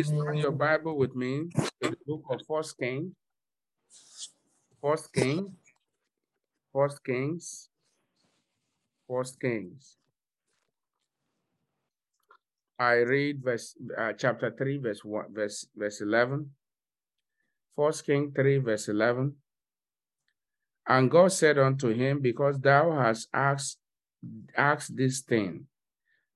Please turn your Bible with me to the book of First King. First King. First Kings. First Kings. I read verse uh, chapter 3, verse 1, verse verse 11. First King 3, verse 11. And God said unto him, Because thou hast asked asked this thing,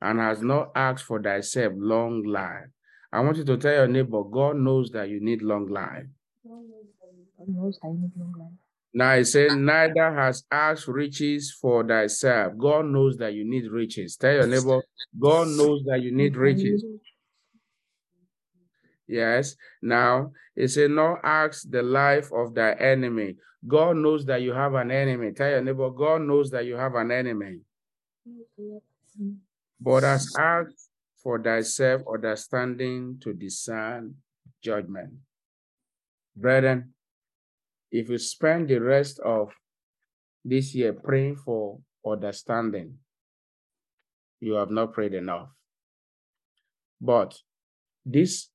and has not asked for thyself long life. I want you to tell your neighbor, God knows that you need long life. God knows I need long life. Now he said, neither has asked riches for thyself. God knows that you need riches. Tell your neighbor, God knows that you need riches. Yes. Now he said, not ask the life of thy enemy. God knows that you have an enemy. Tell your neighbor, God knows that you have an enemy. But has asked for thyself understanding to discern judgment. Brethren, if you spend the rest of this year praying for understanding, you have not prayed enough. But this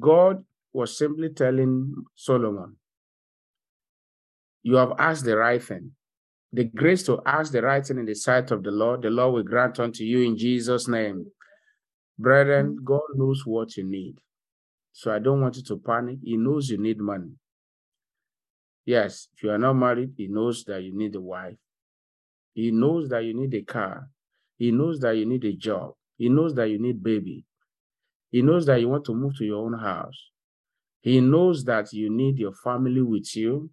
God was simply telling Solomon, You have asked the right thing. The grace to ask the right thing in the sight of the Lord, the Lord will grant unto you in Jesus' name. Brethren, mm. God knows what you need. So I don't want you to panic. He knows you need money. Yes, if you are not married, he knows that you need a wife. He knows that you need a car. He knows that you need a job. He knows that you need baby. He knows that you want to move to your own house. He knows that you need your family with you.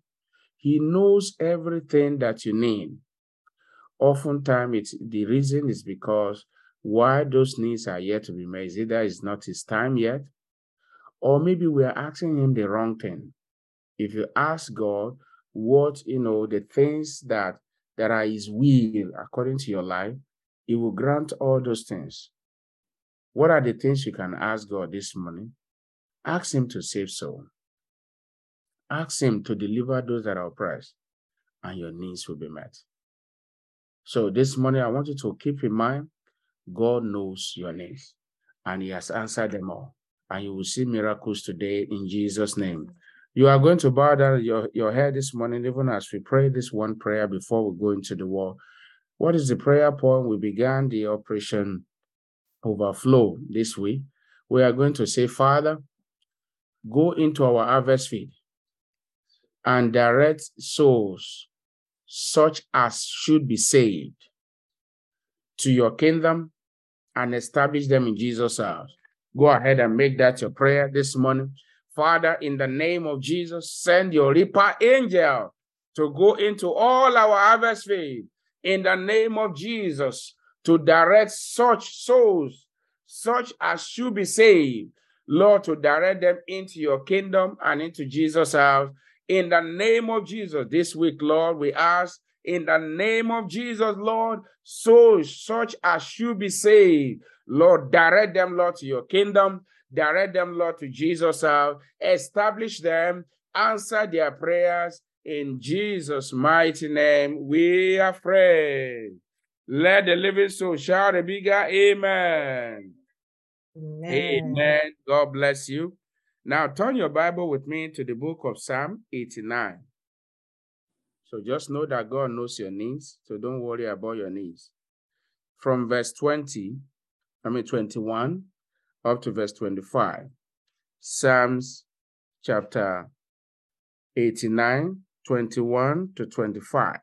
He knows everything that you need. Oftentimes, it's, the reason is because why those needs are yet to be met is either it's not his time yet, or maybe we are asking him the wrong thing if you ask God what you know the things that that are his will according to your life, he will grant all those things. What are the things you can ask God this morning? Ask him to save soul. Ask him to deliver those that are oppressed, and your needs will be met. So this morning, I want you to keep in mind God knows your needs, and He has answered them all. And you will see miracles today in Jesus' name. You are going to bow down your, your head this morning, even as we pray this one prayer before we go into the war. What is the prayer point? We began the operation overflow this week. We are going to say, Father, go into our harvest field and direct souls such as should be saved to your kingdom and establish them in Jesus' house. Go ahead and make that your prayer this morning. Father, in the name of Jesus, send your reaper angel to go into all our harvest field in the name of Jesus to direct such souls, such as should be saved, Lord, to direct them into your kingdom and into Jesus' house. In the name of Jesus, this week, Lord, we ask in the name of Jesus, Lord, so such as should be saved, Lord, direct them, Lord, to your kingdom Direct them, Lord, to Jesus' house. Establish them. Answer their prayers. In Jesus' mighty name, we are prayed. Let the living soul shout a bigger amen. amen. Amen. God bless you. Now turn your Bible with me to the book of Psalm 89. So just know that God knows your needs. So don't worry about your needs. From verse 20, I mean 21 up to verse 25. Psalms chapter 89, 21 to 25.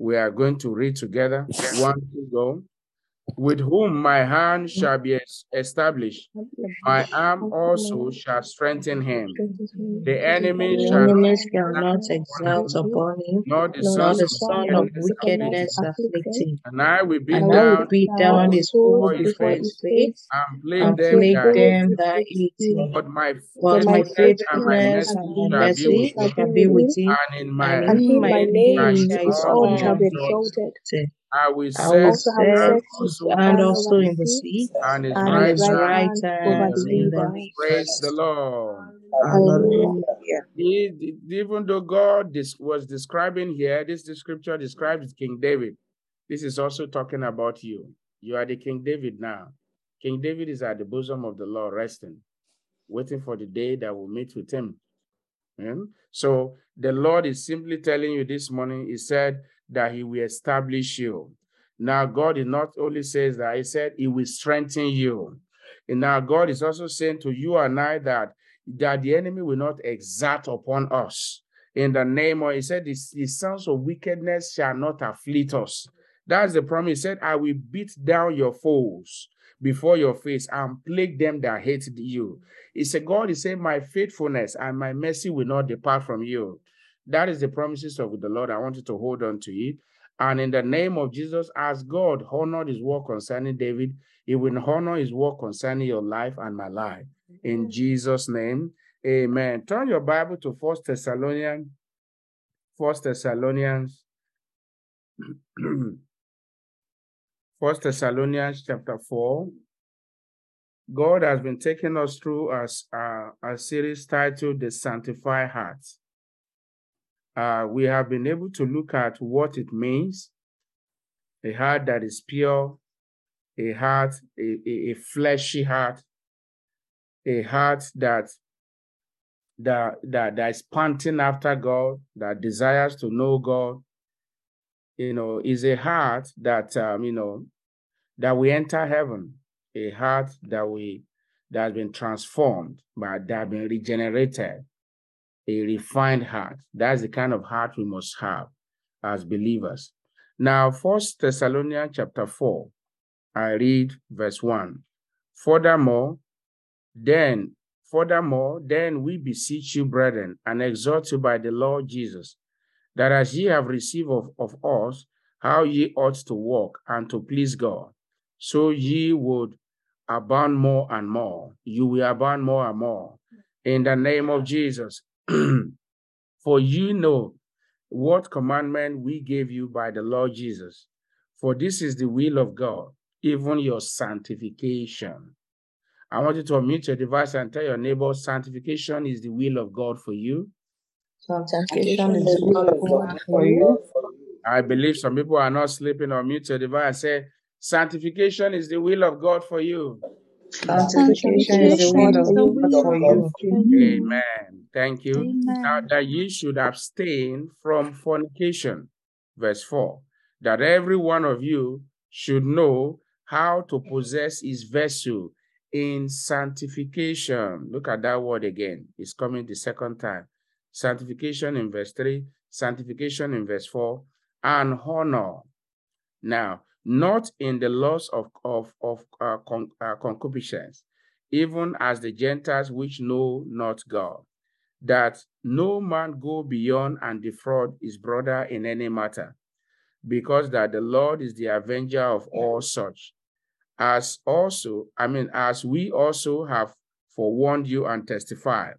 We are going to read together. One to go with whom my hand shall be established. My arm also shall strengthen him. The enemy shall, enemies not exalt upon him, nor the son, of wickedness afflict him. And I will beat and down, will beat down his foes before his face, and plague them, them that eat him. But my but my faithfulness and my mercy shall be with him, and in my, and my name his honor shall be exalted. I will set and also in the sea, and his right hand hand in the Praise the Lord. Hallelujah. He, even though God was describing here, this scripture describes King David. This is also talking about you. You are the King David now. King David is at the bosom of the Lord resting. waiting for the day that we'll meet with him. Hmm? So the Lord is simply telling you this morning, He said that He will establish you. Now, God is not only says that, He said He will strengthen you. And now God is also saying to you and I that, that the enemy will not exert upon us. In the name of, He said, the, the sons of wickedness shall not afflict us. That's the promise. He said, I will beat down your foes before your face and plague them that hate you. He said, God is saying, My faithfulness and my mercy will not depart from you. That is the promises of the Lord. I want you to hold on to it. And in the name of Jesus, as God honored his work concerning David, he will honor his work concerning your life and my life. In Jesus' name, amen. Turn your Bible to First Thessalonians, First Thessalonians, First Thessalonians chapter 4. God has been taking us through a, a, a series titled The Sanctified Heart. Uh, we have been able to look at what it means. A heart that is pure, a heart, a, a, a fleshy heart, a heart that, that, that, that is panting after God, that desires to know God, you know, is a heart that um, you know that we enter heaven, a heart that we that has been transformed, but that has been regenerated, a refined heart. That's the kind of heart we must have as believers. Now, First Thessalonians chapter 4, I read verse 1. Furthermore, then, furthermore, then we beseech you, brethren, and exhort you by the Lord Jesus that as ye have received of, of us how ye ought to walk and to please God, so ye would abound more and more. You will abound more and more. In the name of Jesus. For you know what commandment we gave you by the Lord Jesus. For this is the will of God, even your sanctification. I want you to unmute your device and tell your neighbor, sanctification is the will of God for you. Sanctification is the will of God for you. I believe some people are not sleeping or mute your device. Say, sanctification is the will of God for you. Sanctification is the will of God for you. Amen. Thank you. Amen. Now that ye should abstain from fornication, verse 4, that every one of you should know how to possess his vessel in sanctification. Look at that word again. It's coming the second time sanctification in verse 3, sanctification in verse 4, and honor. Now, not in the loss of, of, of uh, con, uh, concupiscence, even as the Gentiles which know not God, that no man go beyond and defraud his brother in any matter, because that the Lord is the avenger of all such. As also, I mean, as we also have forewarned you and testified,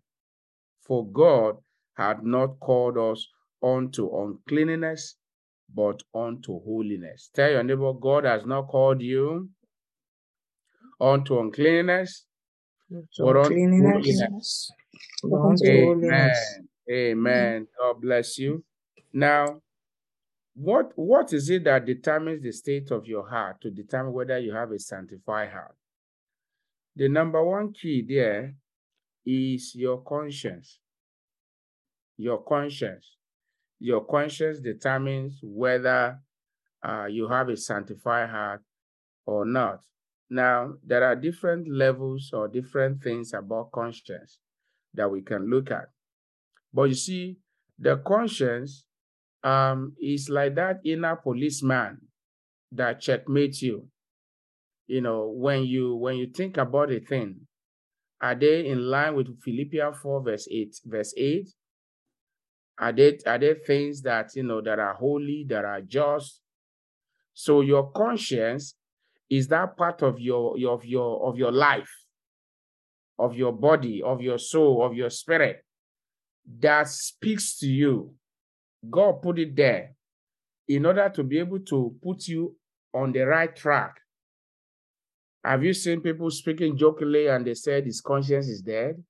for God had not called us unto uncleanness, but unto holiness. Tell your neighbor, God has not called you unto uncleanness, but unto holiness. Amen. Amen. God bless you. Now, what, what is it that determines the state of your heart to determine whether you have a sanctified heart? The number one key there is your conscience your conscience. Your conscience determines whether uh, you have a sanctified heart or not. Now, there are different levels or different things about conscience that we can look at. But you see, the conscience um, is like that inner policeman that checkmates you. You know, when you when you think about a thing, are they in line with Philippians 4, verse 8, verse 8? Are there, are there things that, you know, that are holy, that are just? So your conscience is that part of your, of your, of your life, of your body, of your soul, of your spirit that speaks to you. God put it there in order to be able to put you on the right track. Have you seen people speaking jokingly and they said his conscience is dead?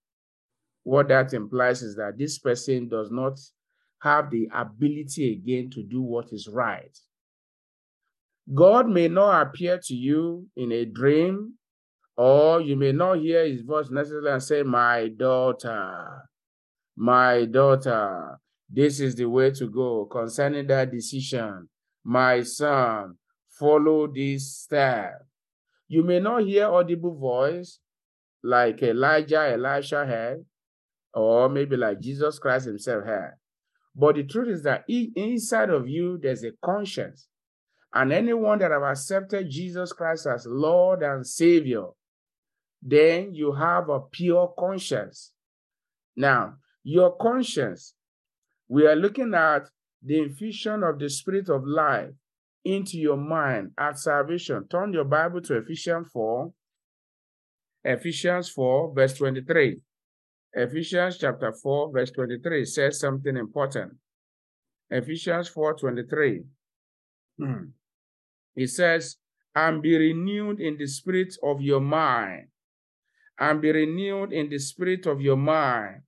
What that implies is that this person does not have the ability again to do what is right. God may not appear to you in a dream Or you may not hear his voice necessarily and say, My daughter, my daughter, this is the way to go concerning that decision. My son, follow this step. You may not hear audible voice like Elijah, Elisha had, or maybe like Jesus Christ himself had. But the truth is that inside of you, there's a conscience. And anyone that have accepted Jesus Christ as Lord and Savior, then you have a pure conscience. Now, your conscience, we are looking at the infusion of the Spirit of life into your mind at salvation. Turn your Bible to Ephesians 4. Ephesians 4, verse 23. Ephesians chapter 4, verse 23 says something important. Ephesians 4 23. Hmm. It says, and be renewed in the spirit of your mind. And be renewed in the spirit of your mind.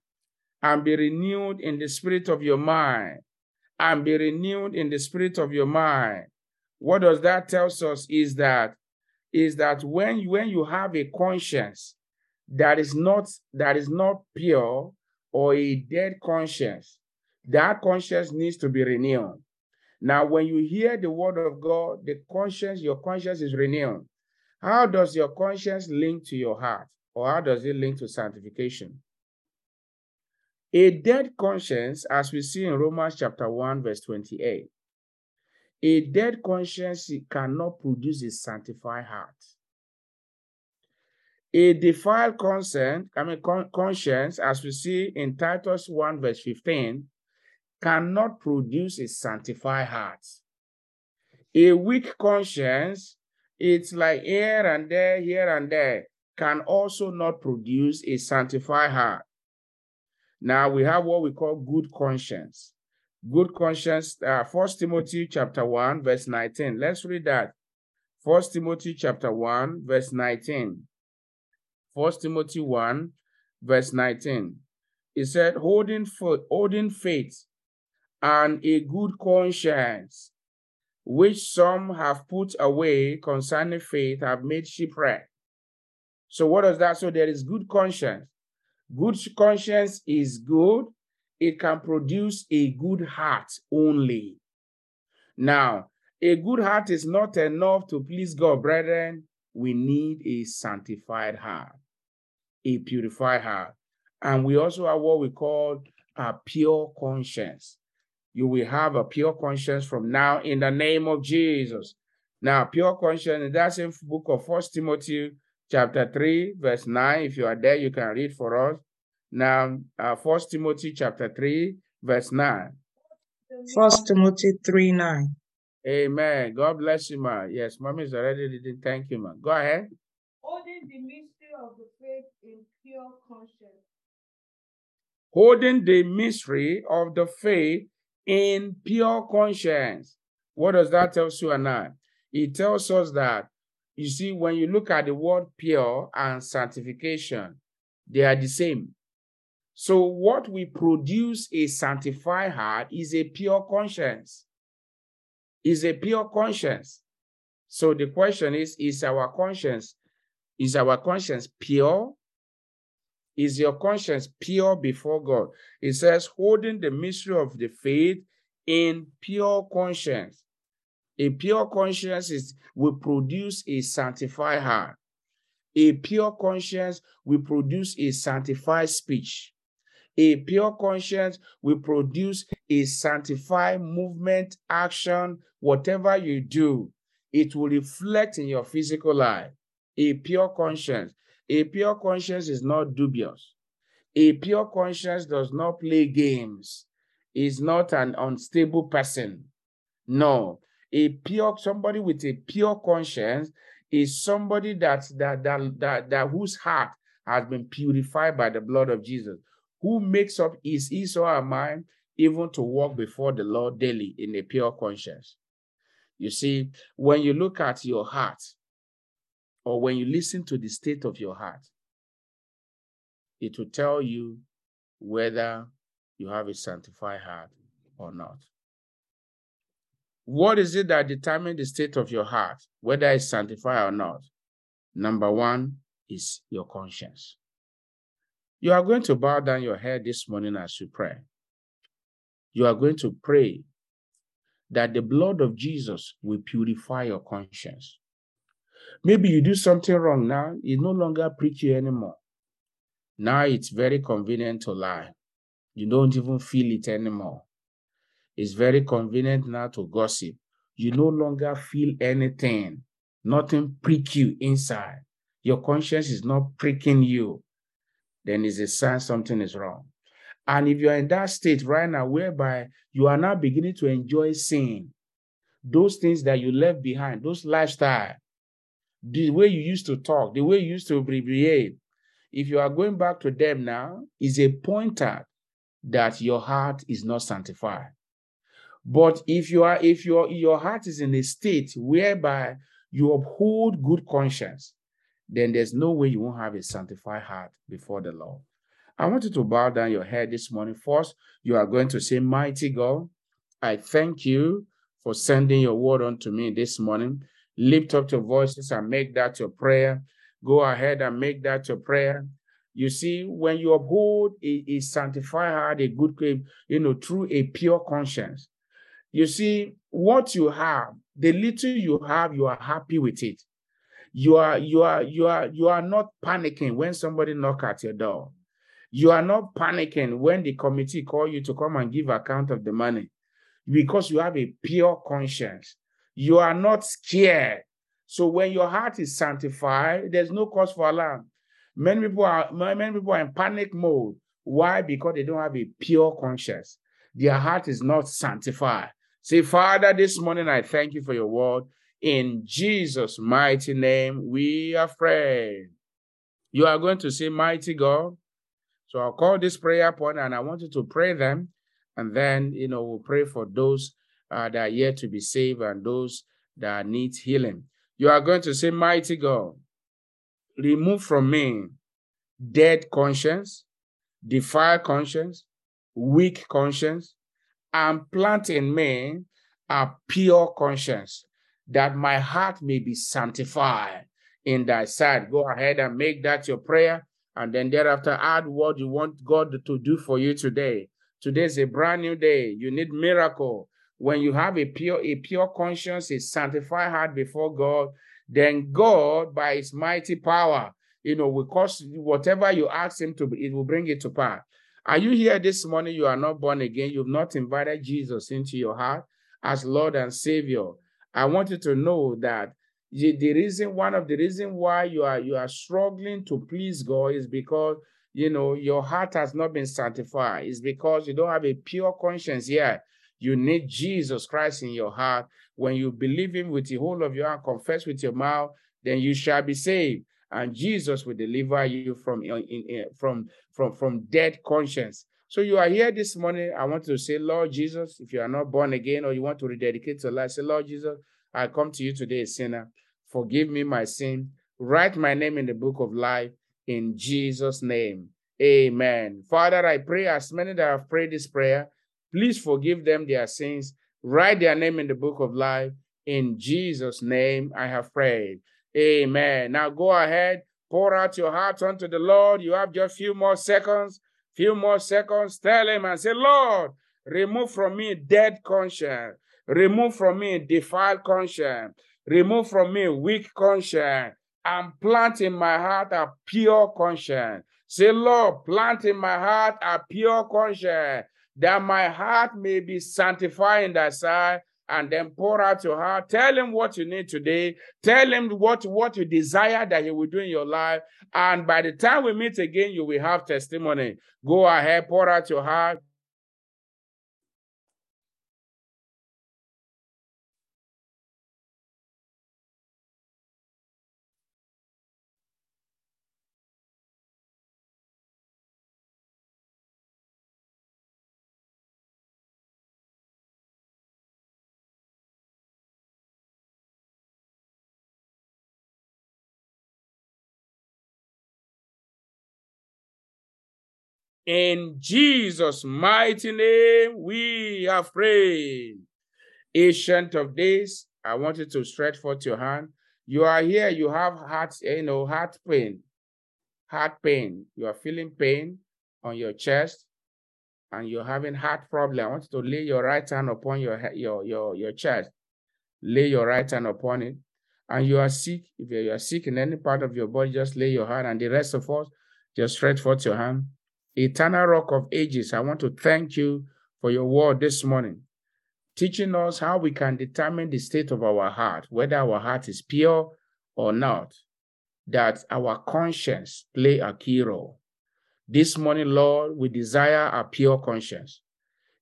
And be renewed in the spirit of your mind. And be renewed in the spirit of your mind. What does that tell us is that is that when when you have a conscience that is not that is not pure or a dead conscience, that conscience needs to be renewed. Now, when you hear the word of God, the conscience, your conscience is renewed. How does your conscience link to your heart? Or how does it link to sanctification? A dead conscience, as we see in Romans chapter 1, verse 28, a dead conscience cannot produce a sanctified heart. A defiled conscience, I mean conscience, as we see in Titus 1, verse 15, cannot produce a sanctified heart. A weak conscience, it's like here and there, here and there, can also not produce a sanctified heart. Now we have what we call good conscience good conscience. Uh, First Timothy chapter 1, verse 19. Let's read that. First Timothy chapter 1, verse 19. First Timothy 1, verse 19. He said, holding, for, holding faith and a good conscience, which some have put away concerning faith, have made shipwreck. So what does that? So there is good conscience. Good conscience is good it can produce a good heart only. Now, a good heart is not enough to please God, brethren. We need a sanctified heart, a purified heart. And we also have what we call a pure conscience. You will have a pure conscience from now in the name of Jesus. Now, pure conscience, that's in that book of First Timothy, chapter 3, verse 9. If you are there, you can read for us. Now, uh, First Timothy chapter 3, verse 9. First Timothy 3, 9. Amen. God bless you, ma. Yes, mommy is already reading. Thank you, ma. Go ahead. Holding the mystery of the faith in pure conscience. Holding the mystery of the faith in pure conscience. What does that tell you and I? It tells us that, you see, when you look at the word pure and sanctification, they are the same. So, what we produce a sanctified heart is a pure conscience. Is a pure conscience. So the question is: Is our conscience, is our conscience pure? Is your conscience pure before God? It says, holding the mystery of the faith in pure conscience. A pure conscience is will produce a sanctified heart. A pure conscience will produce a sanctified speech. A pure conscience will produce a sanctified movement, action, whatever you do, it will reflect in your physical life. A pure conscience. A pure conscience is not dubious. A pure conscience does not play games. Is not an unstable person. No. A pure somebody with a pure conscience is somebody that that that that, that whose heart has been purified by the blood of Jesus who makes up his, his or her mind even to walk before the Lord daily in a pure conscience. You see, when you look at your heart, or when you listen to the state of your heart, it will tell you whether you have a sanctified heart or not. What is it that determines the state of your heart, whether it's sanctified or not? Number one is your conscience. You are going to bow down your head this morning as you pray. You are going to pray that the blood of Jesus will purify your conscience. Maybe you do something wrong now, it no longer prick you anymore. Now it's very convenient to lie. You don't even feel it anymore. It's very convenient now to gossip. You no longer feel anything. Nothing prick you inside. Your conscience is not pricking you. Then it's a sign something is wrong. And if you're in that state right now, whereby you are now beginning to enjoy sin, those things that you left behind, those lifestyle, the way you used to talk, the way you used to abbreviate, if you are going back to them now, is a pointer that your heart is not sanctified. But if you are, if your your heart is in a state whereby you uphold good conscience, then there's no way you won't have a sanctified heart before the Lord. I want you to bow down your head this morning. First, you are going to say, Mighty God, I thank you for sending your word unto me this morning. Lift up your voices and make that your prayer. Go ahead and make that your prayer. You see, when you uphold a, a sanctified heart, a good, you know, through a pure conscience, you see, what you have, the little you have, you are happy with it. You are, you are, you are, you are not panicking when somebody knock at your door. You are not panicking when the committee call you to come and give account of the money because you have a pure conscience. You are not scared. So when your heart is sanctified, there's no cause for alarm. Many people are many people are in panic mode. Why? Because they don't have a pure conscience. Their heart is not sanctified. Say, Father, this morning I thank you for your word. In Jesus' mighty name, we are prayed. You are going to say, Mighty God. So I'll call this prayer point and I want you to pray them. And then, you know, we'll pray for those uh, that are yet to be saved and those that need healing. You are going to say, Mighty God, remove from me dead conscience, defiled conscience, weak conscience, and plant in me a pure conscience, that my heart may be sanctified in thy sight. Go ahead and make that your prayer, and then thereafter add what you want God to do for you today. Today is a brand new day. You need miracle. When you have a pure, a pure conscience, a sanctified heart before God, then God, by his mighty power, you know, will cause whatever you ask him to, it will bring it to pass. Are you here this morning? You are not born again. You've not invited Jesus into your heart as Lord and Savior. I want you to know that the reason, one of the reasons why you are you are struggling to please God is because you know your heart has not been sanctified. It's because you don't have a pure conscience yet. You need Jesus Christ in your heart. When you believe Him with the whole of your heart, confess with your mouth, then you shall be saved and Jesus will deliver you from, uh, in, in, from, from, from dead conscience. So you are here this morning. I want to say, Lord Jesus, if you are not born again or you want to rededicate your life, say, Lord Jesus, I come to you today, sinner. Forgive me my sin. Write my name in the book of life in Jesus' name. Amen. Father, I pray as many that have prayed this prayer, please forgive them their sins. Write their name in the book of life. In Jesus' name, I have prayed. Amen. Now go ahead, pour out your heart unto the Lord. You have just few more seconds, few more seconds. Tell him and say, Lord, remove from me dead conscience. Remove from me defiled conscience. Remove from me weak conscience. And plant in my heart a pure conscience. Say, Lord, plant in my heart a pure conscience, that my heart may be sanctified in thy sight and then pour out your heart. Tell him what you need today. Tell him what, what you desire that he will do in your life. And by the time we meet again, you will have testimony. Go ahead, pour out your heart. In Jesus' mighty name, we have prayed. Ancient of days, I want you to stretch forth your hand. You are here, you have heart, eh, you know, heart pain. heart pain, you are feeling pain on your chest, and you're having heart problem, I want you to lay your right hand upon your, your, your, your chest. Lay your right hand upon it. And you are sick. If you are sick in any part of your body, just lay your hand. And the rest of us, just stretch forth your hand. Eternal Rock of Ages, I want to thank you for your word this morning, teaching us how we can determine the state of our heart, whether our heart is pure or not, that our conscience play a key role. This morning, Lord, we desire a pure conscience.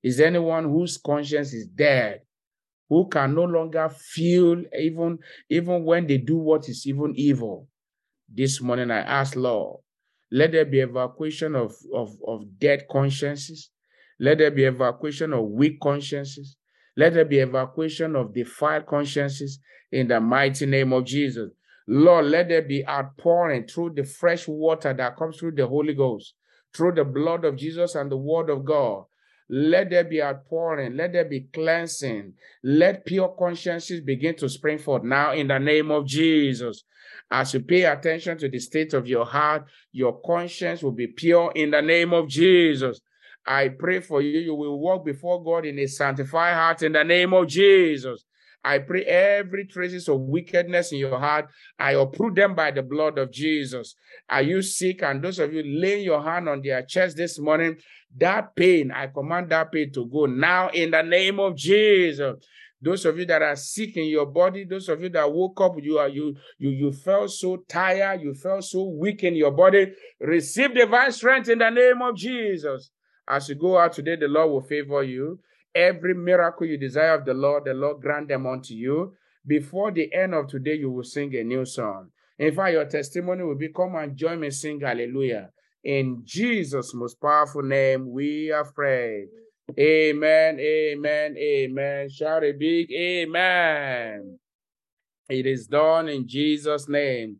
Is anyone whose conscience is dead, who can no longer feel even, even when they do what is even evil? This morning, I ask, Lord, let there be evacuation of, of, of dead consciences. Let there be evacuation of weak consciences. Let there be evacuation of defiled consciences in the mighty name of Jesus. Lord, let there be outpouring through the fresh water that comes through the Holy Ghost through the blood of Jesus and the word of God. Let there be outpouring. Let there be cleansing. Let pure consciences begin to spring forth now in the name of Jesus. As you pay attention to the state of your heart, your conscience will be pure in the name of Jesus. I pray for you. You will walk before God in a sanctified heart in the name of Jesus. I pray every traces of wickedness in your heart, I uproot them by the blood of Jesus. Are you sick? And those of you laying your hand on their chest this morning, that pain, I command that pain to go now in the name of Jesus. Those of you that are sick in your body, those of you that woke up, you are you you you felt so tired, you felt so weak in your body. Receive divine strength in the name of Jesus. As you go out today, the Lord will favor you. Every miracle you desire of the Lord, the Lord grant them unto you. Before the end of today, you will sing a new song. In fact, your testimony will be come and join me sing hallelujah. In Jesus' most powerful name, we are prayed. Amen, amen, amen. Shout a big amen. It is done in Jesus' name.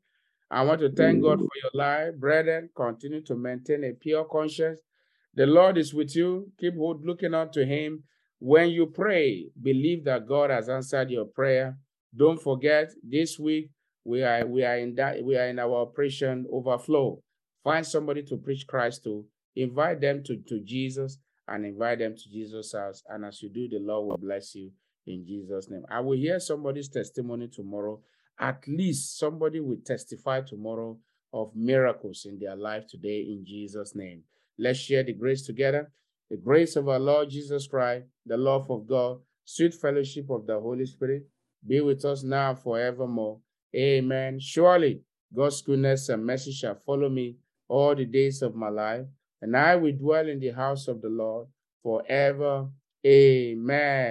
I want to thank God for your life. Brethren, continue to maintain a pure conscience. The Lord is with you. Keep looking unto him. When you pray, believe that God has answered your prayer. Don't forget, this week we are we are in that we are in our operation overflow. Find somebody to preach Christ to, invite them to, to Jesus, and invite them to Jesus' house. And as you do, the Lord will bless you in Jesus' name. I will hear somebody's testimony tomorrow. At least somebody will testify tomorrow of miracles in their life today in Jesus' name. Let's share the grace together. The grace of our Lord Jesus Christ, the love of God, sweet fellowship of the Holy Spirit be with us now forevermore. Amen. Surely God's goodness and mercy shall follow me all the days of my life, and I will dwell in the house of the Lord forever. Amen.